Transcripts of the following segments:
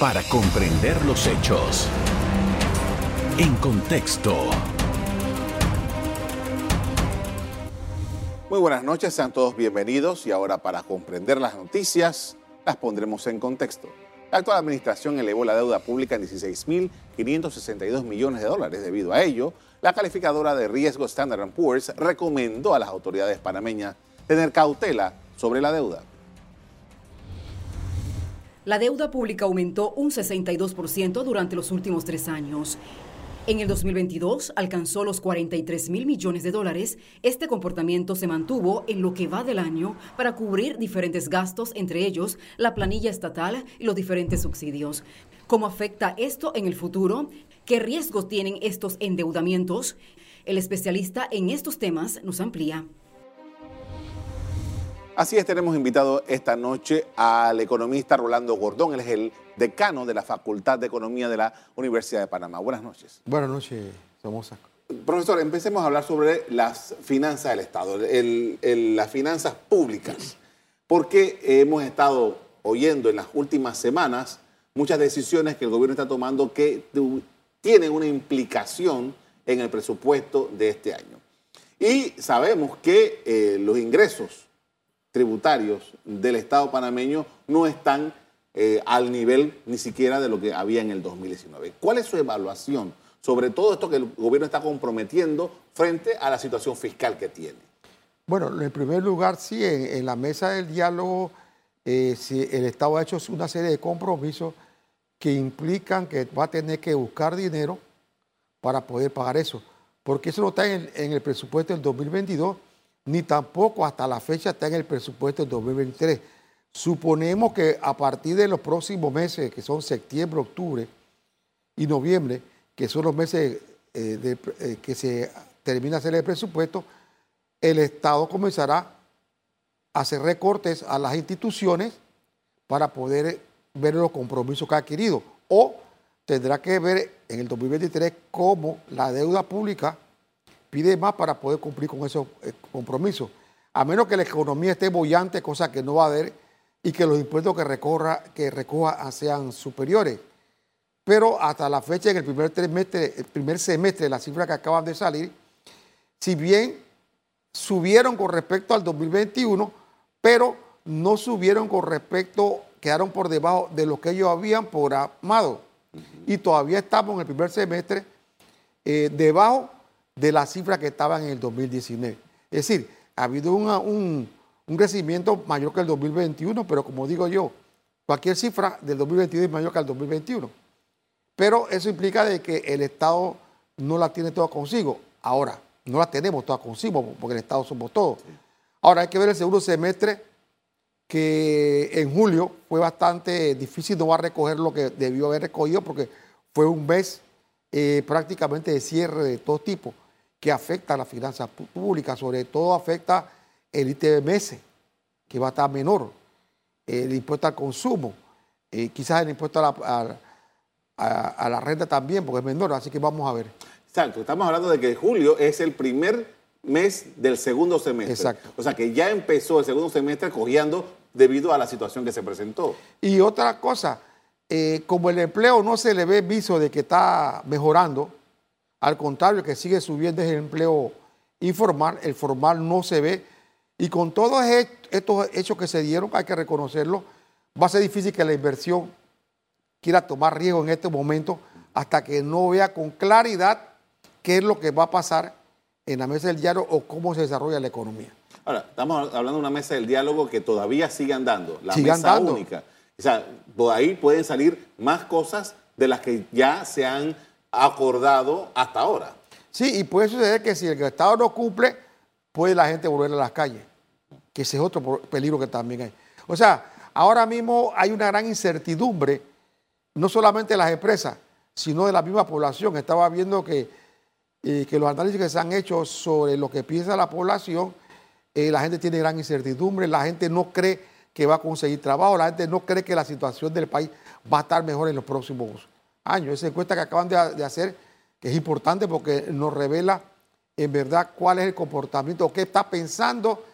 para comprender los hechos. En contexto. Muy buenas noches, sean todos bienvenidos y ahora para comprender las noticias las pondremos en contexto. La actual administración elevó la deuda pública en 16.562 millones de dólares. Debido a ello, la calificadora de riesgo Standard Poor's recomendó a las autoridades panameñas tener cautela sobre la deuda. La deuda pública aumentó un 62% durante los últimos tres años. En el 2022 alcanzó los 43 mil millones de dólares. Este comportamiento se mantuvo en lo que va del año para cubrir diferentes gastos, entre ellos la planilla estatal y los diferentes subsidios. ¿Cómo afecta esto en el futuro? ¿Qué riesgos tienen estos endeudamientos? El especialista en estos temas nos amplía. Así es, tenemos invitado esta noche al economista Rolando Gordón, él es el decano de la Facultad de Economía de la Universidad de Panamá. Buenas noches. Buenas noches, Somoza. Profesor, empecemos a hablar sobre las finanzas del Estado, las finanzas públicas, porque hemos estado oyendo en las últimas semanas muchas decisiones que el gobierno está tomando que tienen una implicación en el presupuesto de este año. Y sabemos que eh, los ingresos tributarios del Estado panameño no están eh, al nivel ni siquiera de lo que había en el 2019. ¿Cuál es su evaluación sobre todo esto que el gobierno está comprometiendo frente a la situación fiscal que tiene? Bueno, en primer lugar, sí, en, la mesa del diálogo, eh, el Estado ha hecho una serie de compromisos que implican que va a tener que buscar dinero para poder pagar eso, porque eso no está en, en el presupuesto del 2022 ni tampoco hasta la fecha está en el presupuesto del 2023. Suponemos que a partir de los próximos meses, que son septiembre, octubre y noviembre, que son los meses eh, eh, que se termina hacer el presupuesto, el Estado comenzará a hacer recortes a las instituciones para poder ver los compromisos que ha adquirido. O tendrá que ver en el 2023 cómo la deuda pública pide más para poder cumplir con esos eh, compromisos. A menos que la economía esté bollante, cosa que no va a haber, y que los impuestos que, recorra, que recoja sean superiores. Pero hasta la fecha, en el primer, trimestre, el primer semestre, las cifras que acaban de salir, si bien subieron con respecto al 2021, pero no subieron con respecto, quedaron por debajo de lo que ellos habían programado. Y todavía estamos en el primer semestre eh, debajo de las cifras que estaban en el 2019. Es decir, ha habido un, crecimiento mayor que el 2021, pero como digo yo, cualquier cifra del 2022 es mayor que el 2021. Pero eso implica de que el Estado no la tiene toda consigo. Ahora, no la tenemos toda consigo, porque el Estado somos todos. Ahora hay que ver el segundo semestre, que en julio fue bastante difícil, no va a recoger lo que debió haber recogido, porque fue un mes eh, prácticamente de cierre de todo tipo que afecta a las finanzas públicas, sobre todo afecta el ITBMS, que va a estar menor, el impuesto al consumo, eh, quizás el impuesto a la, renta también, porque es menor, así que vamos a ver. Exacto, estamos hablando de que julio es el primer mes del segundo semestre. Exacto. O sea que ya empezó el segundo semestre cogiendo debido a la situación que se presentó. Y otra cosa, eh, como el empleo no se le ve viso de que está mejorando, al contrario, que sigue subiendo el empleo informal, el formal no se ve. Y con todos estos hechos que se dieron, hay que reconocerlo, va a ser difícil que la inversión quiera tomar riesgo en este momento hasta que no vea con claridad qué es lo que va a pasar en la mesa del diálogo o cómo se desarrolla la economía. Ahora, estamos hablando de una mesa del diálogo que todavía sigue andando, la mesa única. O sea, por ahí pueden salir más cosas de las que ya se han acordado hasta ahora. Sí, y puede suceder que si el Estado no cumple, puede la gente volver a las calles, que ese es otro peligro que también hay. O sea, ahora mismo hay una gran incertidumbre, no solamente de las empresas, sino de la misma población. Estaba viendo que, eh, que los análisis que se han hecho sobre lo que piensa la población, eh, la gente tiene gran incertidumbre, la gente no cree que va a conseguir trabajo, la gente no cree que la situación del país va a estar mejor en los próximos años. Esa encuesta que acaban de, hacer, que es importante porque nos revela en verdad cuál es el comportamiento o qué está pensando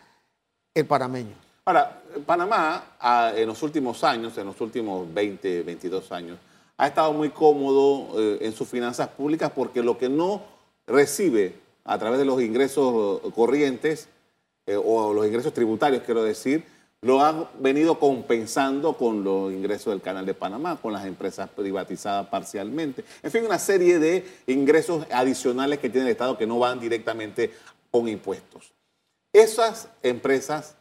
el panameño. Ahora, Panamá ah, en los últimos años, en los últimos 20, 22 años, ha estado muy cómodo eh, en sus finanzas públicas porque lo que no recibe a través de los ingresos corrientes eh, o los ingresos tributarios, quiero decir, lo han venido compensando con los ingresos del Canal de Panamá, con las empresas privatizadas parcialmente. En fin, una serie de ingresos adicionales que tiene el Estado que no van directamente con impuestos. Esas empresas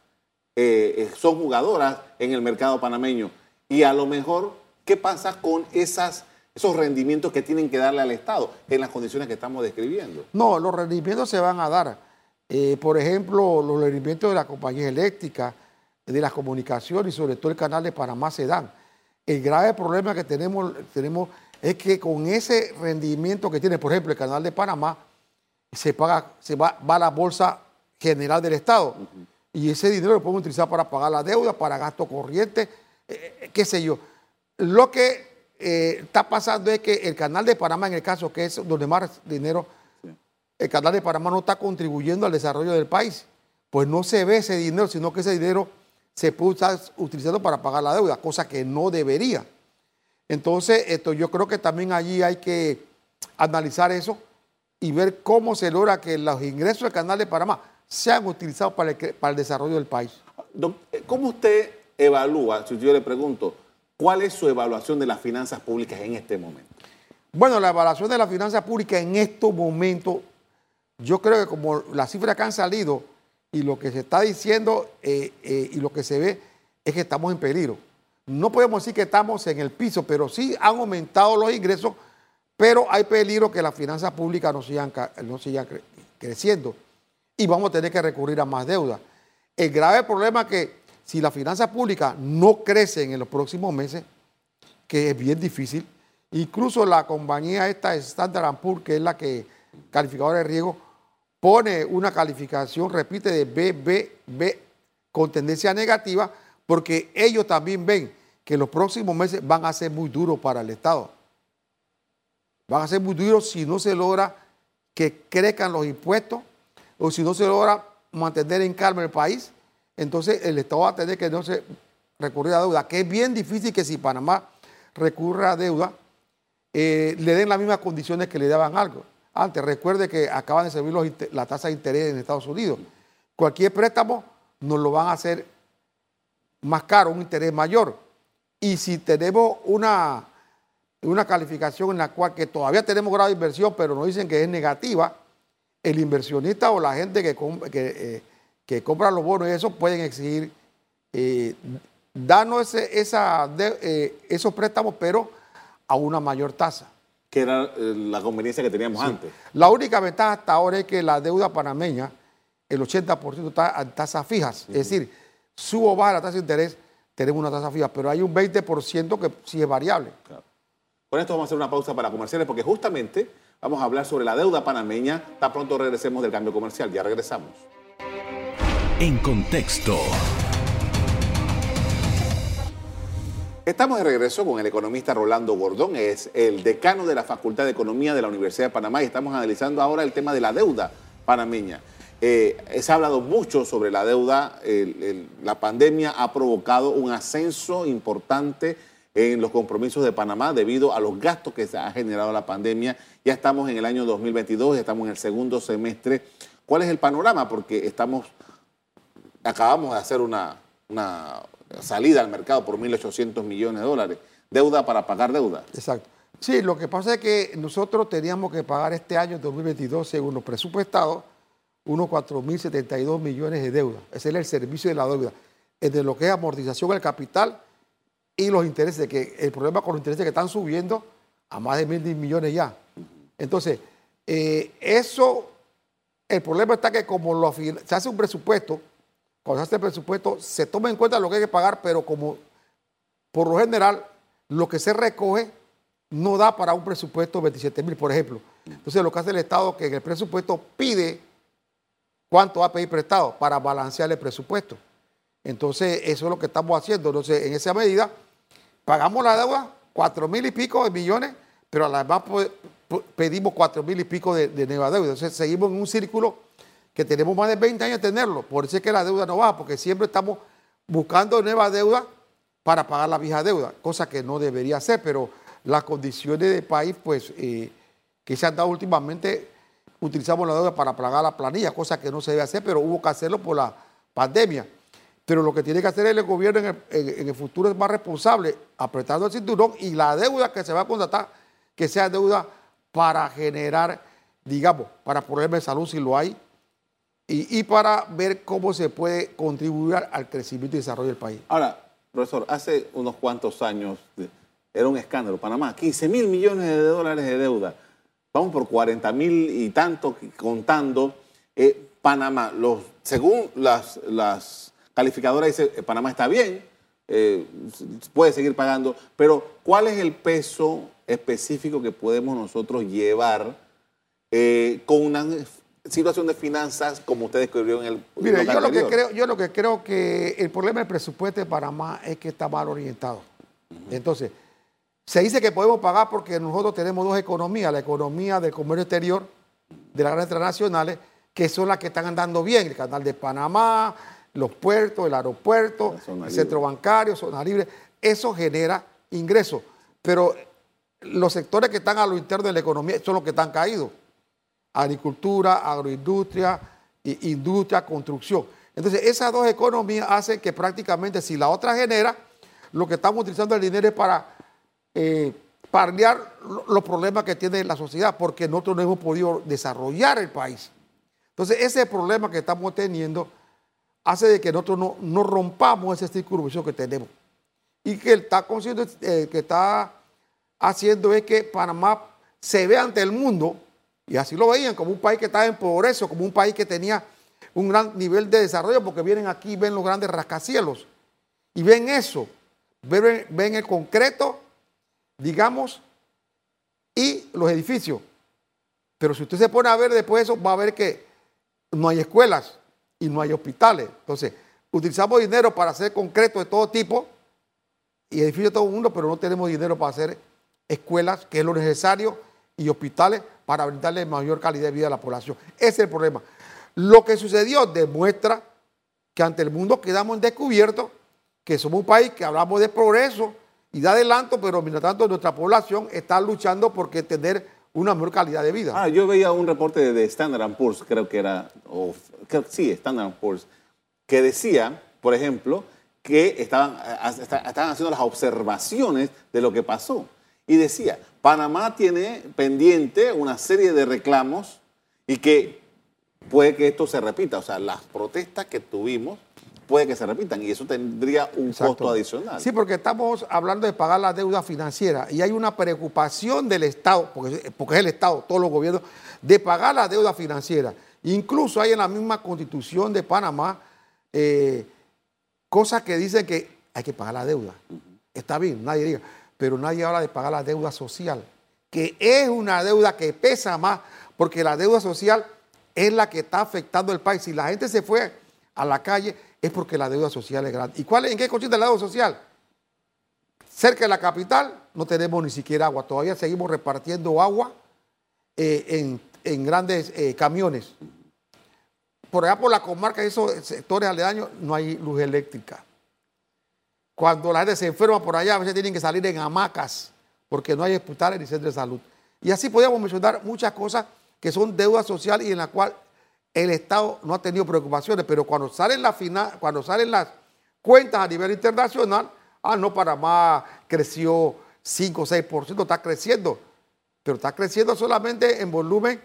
eh, eh, son jugadoras en el mercado panameño y a lo mejor, ¿qué pasa con esos rendimientos que tienen que darle al Estado en las condiciones que estamos describiendo? No, los rendimientos se van a dar. Eh, por ejemplo, los rendimientos de la compañía eléctrica, de las comunicaciones y sobre todo el canal de Panamá se dan. El grave problema que tenemos, tenemos es que con ese rendimiento que tiene, por ejemplo, el canal de Panamá, se paga, se va, va a la bolsa general del Estado. Y ese dinero lo podemos utilizar para pagar la deuda, para gasto corriente, eh, eh, qué sé yo. Lo que eh, está pasando es que el canal de Panamá, en el caso que es donde más dinero, el canal de Panamá no está contribuyendo al desarrollo del país. Pues no se ve ese dinero, sino que ese dinero se puede estar utilizando para pagar la deuda, cosa que no debería. Entonces, esto, yo creo que también allí hay que analizar eso y ver cómo se logra que los ingresos del canal de Panamá sean utilizados para el, para el desarrollo del país. ¿Cómo usted evalúa, si yo le pregunto, cuál es su evaluación de las finanzas públicas en este momento? Bueno, la evaluación de las finanzas públicas en estos momentos, yo creo que como las cifras que han salido y lo que se está diciendo eh, eh, y lo que se ve es que estamos en peligro. No podemos decir que estamos en el piso, pero sí han aumentado los ingresos, pero hay peligro que las finanzas públicas no sigan, no sigan creciendo y vamos a tener que recurrir a más deuda. El grave problema es que si las finanzas públicas no crecen en los próximos meses, que es bien difícil, incluso la compañía esta Standard Poor's, que es la que calificadora de riesgo, pone una calificación, repite, de BBB con tendencia negativa, porque ellos también ven que los próximos meses van a ser muy duros para el Estado. Van a ser muy duros si no se logra que crezcan los impuestos o si no se logra mantener en calma el país, entonces el Estado va a tener que no se recurrir a deuda, que es bien difícil que si Panamá recurra a deuda, eh, le den las mismas condiciones que le daban algo. Antes, recuerde que acaban de servir la tasa de interés en Estados Unidos. Cualquier préstamo nos lo van a hacer más caro, un interés mayor. Y si tenemos una, una calificación en la cual que todavía tenemos grado de inversión, pero nos dicen que es negativa, el inversionista o la gente que, que, eh, compra los bonos y eso pueden exigir eh, darnos esa, eh, esos préstamos, pero a una mayor tasa. Que era la conveniencia que teníamos antes. La única ventaja hasta ahora es que la deuda panameña, el 80% está en tasas fijas. Es decir, subo o baja la tasa de interés, tenemos una tasa fija, pero hay un 20% que sí es variable. Con esto vamos a hacer una pausa para comerciales, porque justamente Vamos a hablar sobre la deuda panameña. Tan pronto regresemos del cambio comercial. Ya regresamos. En contexto. Estamos de regreso con el economista Rolando Gordón, es el decano de la Facultad de Economía de la Universidad de Panamá y estamos analizando ahora el tema de la deuda panameña. Eh, se ha hablado mucho sobre la deuda, la pandemia ha provocado un ascenso importante en los compromisos de Panamá debido a los gastos que ha generado la pandemia. Ya estamos en el año 2022, ya estamos en el segundo semestre. ¿Cuál es el panorama? Porque estamos, acabamos de hacer una, salida al mercado por 1.800 millones de dólares. Deuda para pagar deuda. Exacto. Sí, lo que pasa es que nosotros teníamos que pagar este año 2022, según los presupuestados, unos 4.072 millones de deuda. Ese es el servicio de la deuda. de lo que es amortización del capital y los intereses, que el problema con los intereses que están subiendo a más de mil millones ya. Entonces, eh, eso, el problema está que como lo, se hace un presupuesto, cuando se hace el presupuesto, se toma en cuenta lo que hay que pagar, pero como por lo general lo que se recoge no da para un presupuesto de 27 mil, por ejemplo. Entonces, lo que hace el Estado que en el presupuesto pide cuánto va a pedir prestado para balancear el presupuesto. Entonces, eso es lo que estamos haciendo. Entonces, en esa medida, Pagamos la deuda, cuatro mil y pico de millones, pero además pedimos cuatro mil y pico de, nueva deuda. Entonces seguimos en un círculo que tenemos más de 20 años de tenerlo. Por eso es que la deuda no baja, porque siempre estamos buscando nueva deuda para pagar la vieja deuda, cosa que no debería ser, pero las condiciones del país, pues, eh, que se han dado últimamente, utilizamos la deuda para pagar la planilla, cosa que no se debe hacer, pero hubo que hacerlo por la pandemia. Pero lo que tiene que hacer el gobierno en el, en el futuro es más responsable, apretando el cinturón y la deuda que se va a contratar, que sea deuda para generar, digamos, para problemas de salud si lo hay, y, para ver cómo se puede contribuir al crecimiento y desarrollo del país. Ahora, profesor, hace unos cuantos años de- era un escándalo. Panamá, 15 mil millones de dólares de deuda. Vamos por 40 mil y tanto contando. Eh, Panamá, según las, las calificadoras, dice eh, Panamá está bien, eh, puede seguir pagando, pero ¿cuál es el peso específico que podemos nosotros llevar eh, con una situación de finanzas como usted describió en el Mire, yo lo, que creo, yo lo que creo que el problema del presupuesto de Panamá es que está mal orientado. Entonces, se dice que podemos pagar porque nosotros tenemos dos economías, la economía del comercio exterior de las grandes transnacionales, que son las que están andando bien, el canal de Panamá, los puertos, el aeropuerto, zona el libre. centro bancario, zona libre, eso genera ingresos. Pero los sectores que están a lo interno de la economía son los que están caídos agricultura, agroindustria, industria, construcción. Entonces, esas dos economías hacen que prácticamente si la otra genera, lo que estamos utilizando el dinero es para eh, paliar lo- los problemas que tiene la sociedad, porque nosotros no hemos podido desarrollar el país. Entonces, ese problema que estamos teniendo hace de que nosotros no, rompamos ese círculo que tenemos. Y que está, eh, que está haciendo es que Panamá se ve ante el mundo, y así lo veían, como un país que estaba en pobreza, como un país que tenía un gran nivel de desarrollo, porque vienen aquí y ven los grandes rascacielos, y ven eso, ven, ven el concreto, digamos, y los edificios. Pero si usted se pone a ver después eso, va a ver que no hay escuelas y no hay hospitales. Entonces, utilizamos dinero para hacer concreto de todo tipo y edificios de todo el mundo, pero no tenemos dinero para hacer escuelas, que es lo necesario, y hospitales para brindarle mayor calidad de vida a la población. Ese es el problema. Lo que sucedió demuestra que ante el mundo quedamos en descubierto, que somos un país que hablamos de progreso y de adelanto, pero mientras tanto nuestra población está luchando por tener una mejor calidad de vida. Ah, yo veía un reporte de, Standard Poor's, creo que era, sí, Standard Poor's, que decía, por ejemplo, que estaban haciendo las observaciones de lo que pasó. Y decía, Panamá tiene pendiente una serie de reclamos y que puede que esto se repita. O sea, las protestas que tuvimos puede que se repitan y eso tendría un Exacto. costo adicional. Sí, porque estamos hablando de pagar la deuda financiera y hay una preocupación del Estado, porque, porque es el Estado, todos los gobiernos, de pagar la deuda financiera. Incluso hay en la misma constitución de Panamá eh, cosas que dicen que hay que pagar la deuda. Está bien, nadie diga, pero nadie habla de pagar la deuda social, que es una deuda que pesa más, porque la deuda social es la que está afectando el país. Si la gente se fue a la calle, es porque la deuda social es grande. ¿Y cuál en qué consiste la deuda social? Cerca de la capital no tenemos ni siquiera agua. Todavía seguimos repartiendo agua eh, en, en grandes eh, camiones. Por allá por la comarca y esos sectores aledaños no hay luz eléctrica. Cuando la gente se enferma por allá, a veces tienen que salir en hamacas porque no hay hospitales ni centros de salud. Y así podríamos mencionar muchas cosas que son deuda social y en la cual el Estado no ha tenido preocupaciones, pero cuando salen, las fina- cuando salen las cuentas a nivel internacional, ah, no, Panamá creció 5 o 6%, está creciendo, pero está creciendo solamente en volumen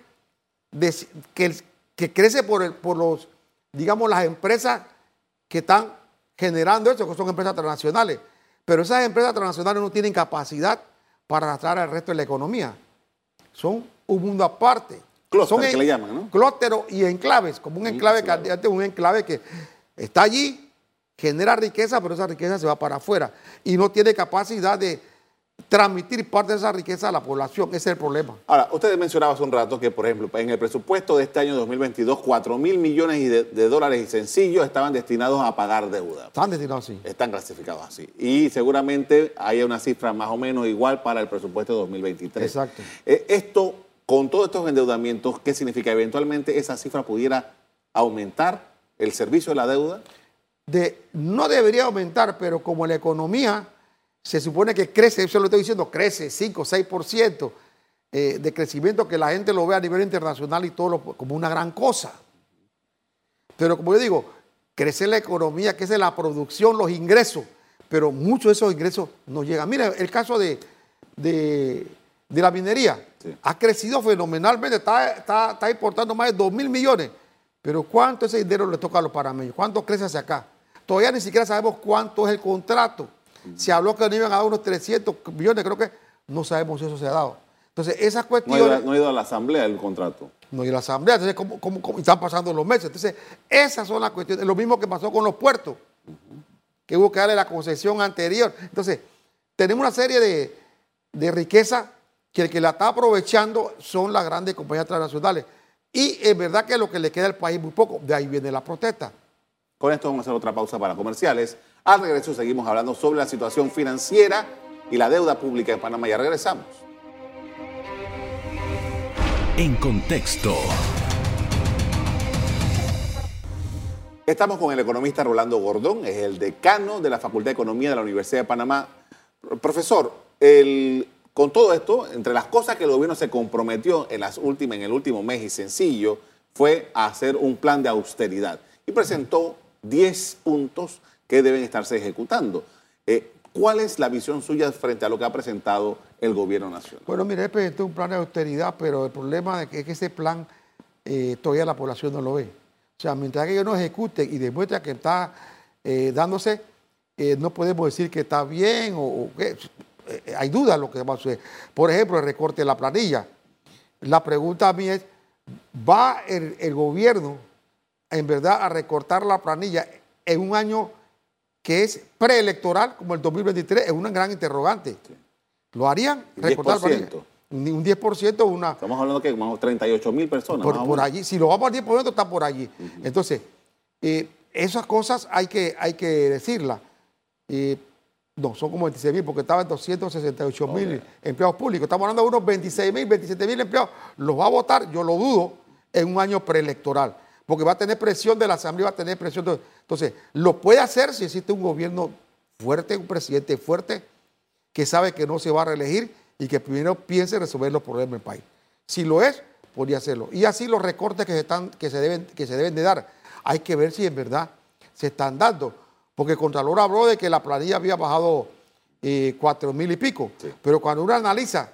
que, que crece por, por los, digamos, las empresas que están generando eso, que son empresas transnacionales. Pero esas empresas transnacionales no tienen capacidad para arrastrar al resto de la economía. Son un mundo aparte. Clúster, Son que en- le llaman, ¿no? clústeros y enclaves, como un enclave que un enclave que está allí, genera riqueza, pero esa riqueza se va para afuera y no tiene capacidad de transmitir parte de esa riqueza a la población. Ese es el problema. Ahora, usted mencionaba hace un rato que, por ejemplo, en el presupuesto de este año 2022, 4 mil millones de, de dólares y sencillos estaban destinados a pagar deuda. Están destinados así. Están clasificados así. Y seguramente haya una cifra más o menos igual para el presupuesto de 2023. Exacto. Eh, esto, con todos estos endeudamientos, ¿qué significa? Eventualmente esa cifra pudiera aumentar el servicio de la deuda. de, no debería aumentar, pero como la economía se supone que crece, eso lo estoy diciendo, crece 5, 6% eh, de crecimiento que la gente lo ve a nivel internacional y todo como una gran cosa. Pero como yo digo, crece la economía, crece la producción, los ingresos, pero muchos de esos ingresos no llegan. Mira, el caso de, de, la minería ha crecido fenomenalmente, está, está, está importando más de 2 mil millones, pero ¿cuánto ese dinero le toca a los panameños? ¿Cuánto crece hacia acá? Todavía ni siquiera sabemos cuánto es el contrato. Se habló que nos iban a dar unos 300 millones, creo que no sabemos si eso se ha dado. Entonces, esas cuestiones... No ha ido, a la asamblea el contrato. No ha ido a la asamblea, entonces, ¿cómo, están pasando los meses? Entonces, esas son las cuestiones. Lo mismo que pasó con los puertos, que hubo que darle la concesión anterior. Entonces, tenemos una serie de, de riqueza que el que la está aprovechando son las grandes compañías transnacionales. Y es verdad que lo que le queda al país es muy poco. De ahí viene la protesta. Con esto vamos a hacer otra pausa para comerciales. Al regreso seguimos hablando sobre la situación financiera y la deuda pública en Panamá. Ya regresamos. En contexto. Estamos con el economista Rolando Gordón, es el decano de la Facultad de Economía de la Universidad de Panamá. Profesor, el con todo esto, entre las cosas que el gobierno se comprometió en, las últimas, en el último mes y sencillo, fue hacer un plan de austeridad y presentó 10 puntos que deben estarse ejecutando. Eh, ¿Cuál es la visión suya frente a lo que ha presentado el gobierno nacional? Bueno, mire, presentó un plan de austeridad, pero el problema es que ese plan eh, todavía la población no lo ve. O sea, mientras que ellos no ejecuten y demuestren que está eh, dándose, no podemos decir que está bien o, que hay dudas lo que va a suceder. Por ejemplo, el recorte de la planilla. La pregunta a mí es, ¿va el, gobierno en verdad a recortar la planilla en un año que es preelectoral como el 2023? Es una gran interrogante. ¿Lo harían? ¿Recortar planilla? Un 10% una... Estamos hablando que como 38 mil personas. Por, allí, si lo vamos al 10% está por allí. Entonces, eh, esas cosas hay que, hay que decirlas. Eh, no, son como 26 mil, porque estaban 268 mil empleados públicos. Estamos hablando de unos 26 mil, 27 mil empleados. ¿Los va a votar? Yo lo dudo en un año preelectoral, porque va a tener presión de la Asamblea, va a tener presión. De... Entonces, lo puede hacer si existe un gobierno fuerte, un presidente fuerte, que sabe que no se va a reelegir y que primero piense resolver los problemas del país. Si lo es, podría hacerlo. Y así los recortes que se, están, que se, deben, que se deben de dar, hay que ver si en verdad se están dando porque el Contralor habló de que la planilla había bajado eh, cuatro mil y pico, pero cuando uno analiza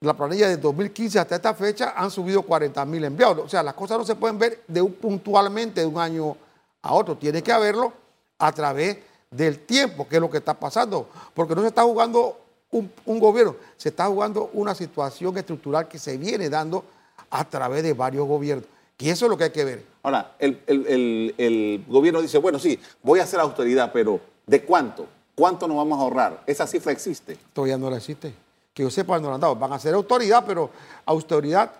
la planilla de 2015 hasta esta fecha han subido 40 mil empleados. O sea, las cosas no se pueden ver de un, puntualmente de un año a otro, tiene que haberlo a través del tiempo, que es lo que está pasando, porque no se está jugando un, un gobierno, se está jugando una situación estructural que se viene dando a través de varios gobiernos. Y eso es lo que hay que ver. Ahora, el, gobierno dice, bueno, sí, voy a hacer austeridad, pero ¿de cuánto? ¿Cuánto nos vamos a ahorrar? ¿Esa cifra existe? Todavía no la existe. Que yo sepa, no la han dado. Van a hacer autoridad, pero austeridad,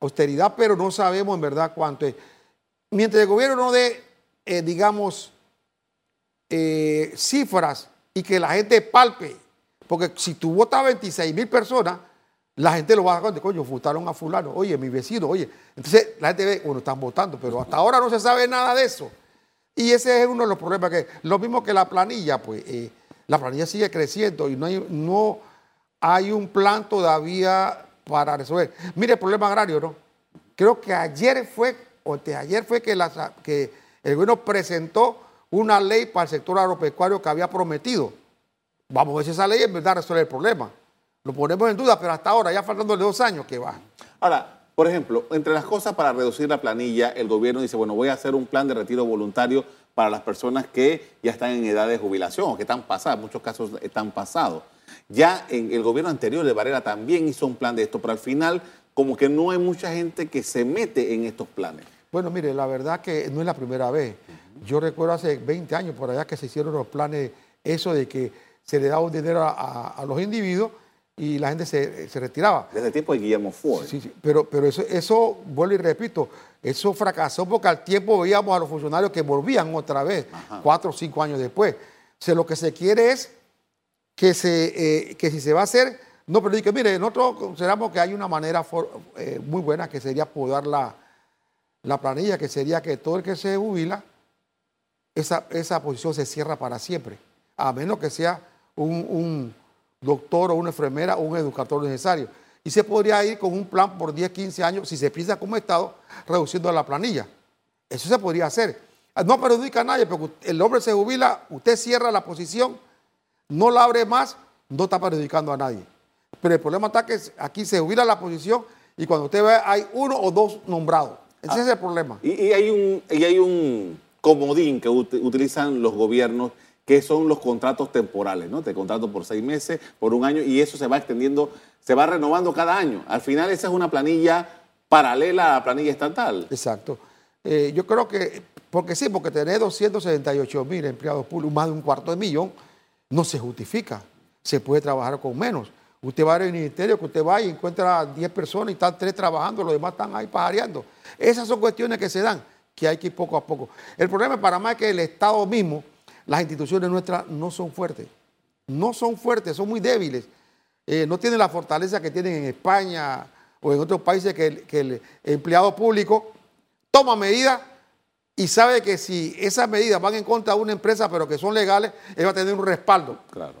austeridad, pero no sabemos en verdad cuánto es. Mientras el gobierno no dé, eh, digamos, eh, cifras y que la gente palpe, porque si tú votas 26 mil personas, la gente lo va a dar coño, votaron a fulano, oye, mi vecino, oye. Entonces la gente ve, bueno, están votando, pero hasta ahora no se sabe nada de eso. Y ese es uno de los problemas que, lo mismo que la planilla, pues, eh, la planilla sigue creciendo y no hay, no hay un plan todavía para resolver. Mire, el problema agrario, ¿no? Creo que ayer fue, o ayer fue que, el gobierno presentó una ley para el sector agropecuario que había prometido. Vamos a ver si esa ley en verdad resuelve el problema. Lo ponemos en duda, pero hasta ahora, ya faltándole dos años, que va. Ahora, por ejemplo, entre las cosas para reducir la planilla, el gobierno dice, bueno, voy a hacer un plan de retiro voluntario para las personas que ya están en edad de jubilación o que están pasadas, en muchos casos están pasados. Ya en el gobierno anterior de Varela también hizo un plan de esto, pero al final como que no hay mucha gente que se mete en estos planes. Bueno, mire, la verdad que no es la primera vez. Yo recuerdo hace 20 años por allá que se hicieron los planes, eso de que se le daba un dinero a los individuos y la gente se, retiraba. Desde el tiempo de Guillermo Ford. Sí, sí, pero, pero eso, eso, vuelvo y repito, eso fracasó porque al tiempo veíamos a los funcionarios que volvían otra vez, cuatro o cinco años después. O sea, lo que se quiere es que, se, eh, que si se va a hacer, no, pero que mire, nosotros consideramos que hay una manera eh, muy buena que sería podar la, la planilla, que sería que todo el que se jubila esa, esa posición se cierra para siempre, a menos que sea un, un doctor o una enfermera o un educador necesario. Y se podría ir con un plan por 10, 15 años, si se piensa como Estado, reduciendo la planilla. Eso se podría hacer. No perjudica a nadie, porque el hombre se jubila, usted cierra la posición, no la abre más, no está perjudicando a nadie. Pero el problema está que aquí se jubila la posición y cuando usted ve hay uno o dos nombrados. Ese es el problema. Y, y hay un, y hay un comodín que ut- utilizan los gobiernos que son los contratos temporales, ¿no? Te contrato por seis meses, por un año, y eso se va extendiendo, se va renovando cada año. Al final esa es una planilla paralela a la planilla estatal. Exacto. Eh, yo creo que, porque sí, porque tener 278 mil empleados públicos, más de un cuarto de millón, no se justifica. Se puede trabajar con menos. Usted va al ministerio, que usted va y encuentra 10 personas y están tres trabajando, los demás están ahí pajareando. Esas son cuestiones que se dan, que hay que ir poco a poco. El problema en Panamá es que el Estado mismo, las instituciones nuestras no son fuertes. No son fuertes, son muy débiles. Eh, no tienen la fortaleza que tienen en España o en otros países que el, que el empleado público toma medidas y sabe que si esas medidas van en contra de una empresa pero que son legales, él va a tener un respaldo. Claro.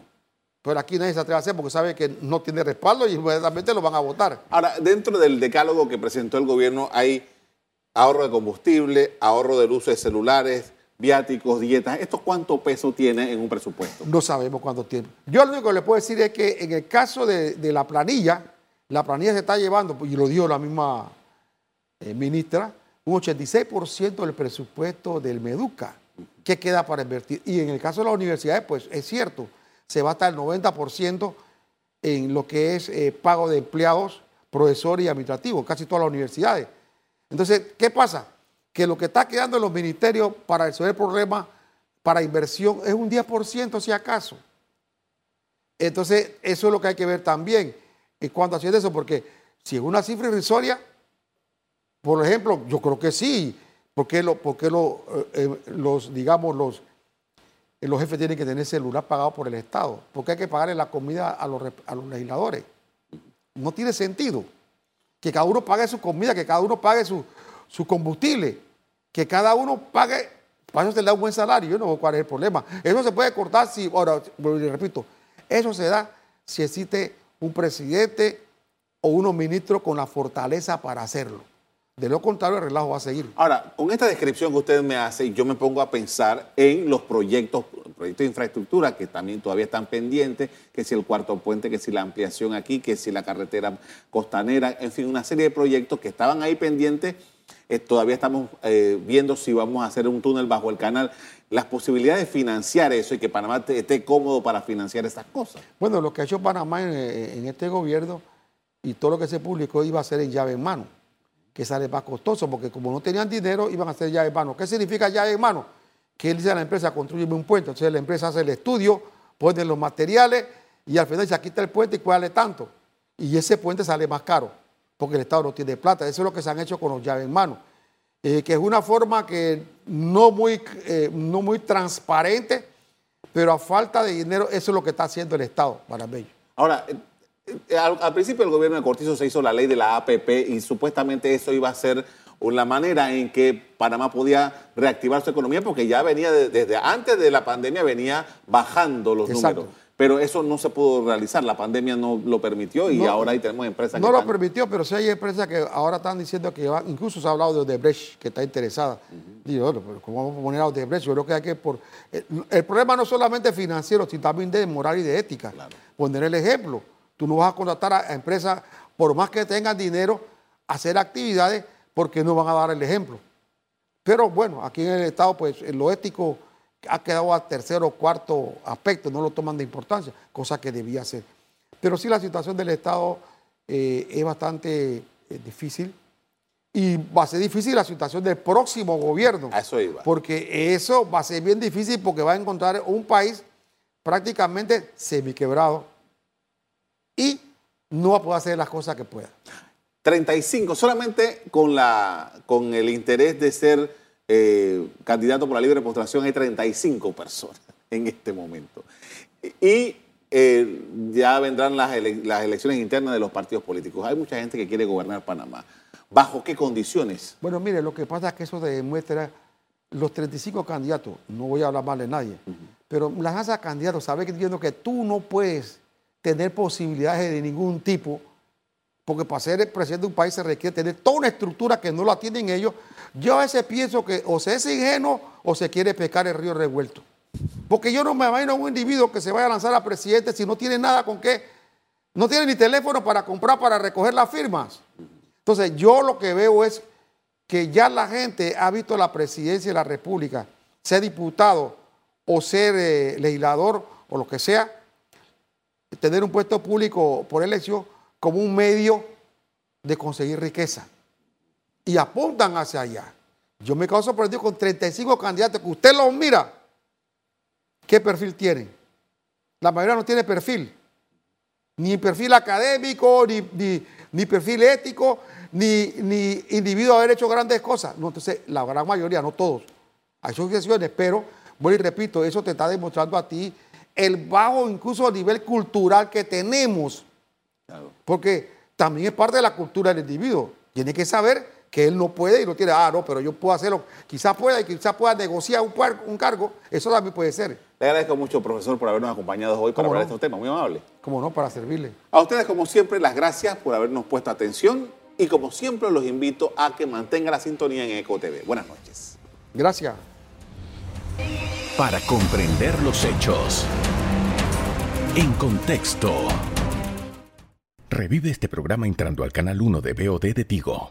Pero aquí nadie se atreve a hacer porque sabe que no tiene respaldo y inmediatamente lo van a votar. Ahora, dentro del decálogo que presentó el gobierno hay ahorro de combustible, ahorro del uso de celulares, viáticos, dietas. ¿Esto cuánto peso tiene en un presupuesto? No sabemos cuánto tiempo. Yo lo único que le puedo decir es que en el caso de, de la planilla, la planilla se está llevando, y lo dijo la misma eh, ministra, un 86% del presupuesto del Meduca que queda para invertir. Y en el caso de las universidades, pues es cierto, se va hasta el 90% en lo que es eh, pago de empleados, profesores y administrativos, casi todas las universidades. Entonces, ¿qué pasa? Que lo que está quedando en los ministerios para resolver el problema, para inversión, es un 10% si acaso. Entonces, eso es lo que hay que ver también en cuanto a eso, porque si es una cifra irrisoria, por ejemplo, yo creo que sí, porque, lo, porque eh, eh, los, digamos, los, eh, los jefes tienen que tener celular pagado por el Estado, porque hay que pagarle la comida a los, a los legisladores. No tiene sentido que cada uno pague su comida, que cada uno pague su, su combustible, que cada uno pague, para eso se le da un buen salario, yo no veo cuál es el problema. Eso se puede cortar si, ahora, repito, eso se da si existe un presidente o unos ministros con la fortaleza para hacerlo. De lo contrario, el relajo va a seguir. Ahora, con esta descripción que usted me hace, yo me pongo a pensar en los proyectos, proyectos de infraestructura que también todavía están pendientes, que si el cuarto puente, que si la ampliación aquí, que si la carretera costanera, en fin, una serie de proyectos que estaban ahí pendientes. Eh, todavía estamos eh, viendo si vamos a hacer un túnel bajo el canal. Las posibilidades de financiar eso y que Panamá te- esté cómodo para financiar esas cosas. Bueno, lo que ha hecho Panamá en, en este gobierno y todo lo que se publicó iba a ser en llave en mano, que sale más costoso, porque como no tenían dinero, iban a hacer llave en mano. ¿Qué significa llave en mano? Que él dice a la empresa, construyeme un puente. Entonces la empresa hace el estudio, pone los materiales y al final dice, aquí está el puente y cuál tanto. Y ese puente sale más caro, porque el Estado no tiene plata. Eso es lo que se han hecho con los llaves en mano. Eh, que es una forma que no muy, eh, no muy transparente, pero a falta de dinero, eso es lo que está haciendo el Estado panameño. Ahora, al, al principio del gobierno de Cortizo se hizo la ley de la APP y supuestamente eso iba a ser la manera en que Panamá podía reactivar su economía porque ya venía de- desde antes de la pandemia venía bajando los Exacto. números. Pero eso no se pudo realizar, la pandemia no lo permitió y No, ahora ahí tenemos empresas No que lo están- permitió, pero sí hay empresas que ahora están diciendo que van, incluso se ha hablado de Odebrecht, que está interesada. Digo, bueno, pero ¿cómo vamos a poner a Odebrecht? Yo creo que hay que... Por, el, el problema no es solamente financiero, sino también de moral y de ética. Poner el ejemplo. Tú no vas a contratar a, empresas, por más que tengan dinero, a hacer actividades porque no van a dar el ejemplo. Pero bueno, aquí en el Estado, pues en lo ético ha quedado a tercero o cuarto aspecto, no lo toman de importancia, cosa que debía ser. Pero sí la situación del Estado eh, es bastante eh, difícil y va a ser difícil la situación del próximo gobierno. A eso iba. Porque eso va a ser bien difícil porque va a encontrar un país prácticamente semiquebrado y no va a poder hacer las cosas que pueda. 35, solamente con, la, con el interés de ser eh, candidato por la libre postulación hay 35 personas en este momento. Y eh, ya vendrán las, ele- las elecciones internas de los partidos políticos. Hay mucha gente que quiere gobernar Panamá. ¿Bajo qué condiciones? Bueno, mire, lo que pasa es que eso demuestra los 35 candidatos, no voy a hablar mal de nadie, pero las lanza candidatos, sabes que entiendo que tú no puedes tener posibilidades de ningún tipo, porque para ser presidente de un país se requiere tener toda una estructura que no la tienen ellos. Yo a veces pienso que o se es ingenuo o se quiere pescar el río revuelto. Porque yo no me imagino a un individuo que se vaya a lanzar a presidente si no tiene nada con qué, no tiene ni teléfono para comprar, para recoger las firmas. Entonces yo lo que veo es que ya la gente ha visto la presidencia de la República, ser diputado o ser eh, legislador o lo que sea, tener un puesto público por elección como un medio de conseguir riqueza. Y apuntan hacia allá. Yo me quedo sorprendido con 35 candidatos que usted los mira. ¿Qué perfil tienen? La mayoría no tiene perfil. Ni perfil académico, ni, ni perfil ético, ni, ni individuo haber hecho grandes cosas. No, entonces, la gran mayoría, no todos. Hay excepciones, pero, bueno, y repito, eso te está demostrando a ti el bajo, incluso a nivel cultural que tenemos. Porque también es parte de la cultura del individuo. Tiene que saber que él no puede y no tiene, ah, no, pero yo puedo hacerlo. Quizás pueda y quizás pueda negociar un, un cargo. Eso también puede ser. Le agradezco mucho, profesor, por habernos acompañado hoy para hablar de estos temas. Muy amable. Como no, para servirle. A ustedes, como siempre, las gracias por habernos puesto atención y como siempre los invito a que mantengan la sintonía en Eco TV. Buenas noches. Gracias. Para comprender los hechos. En contexto. Revive este programa entrando al canal 1 de BOD de Tigo.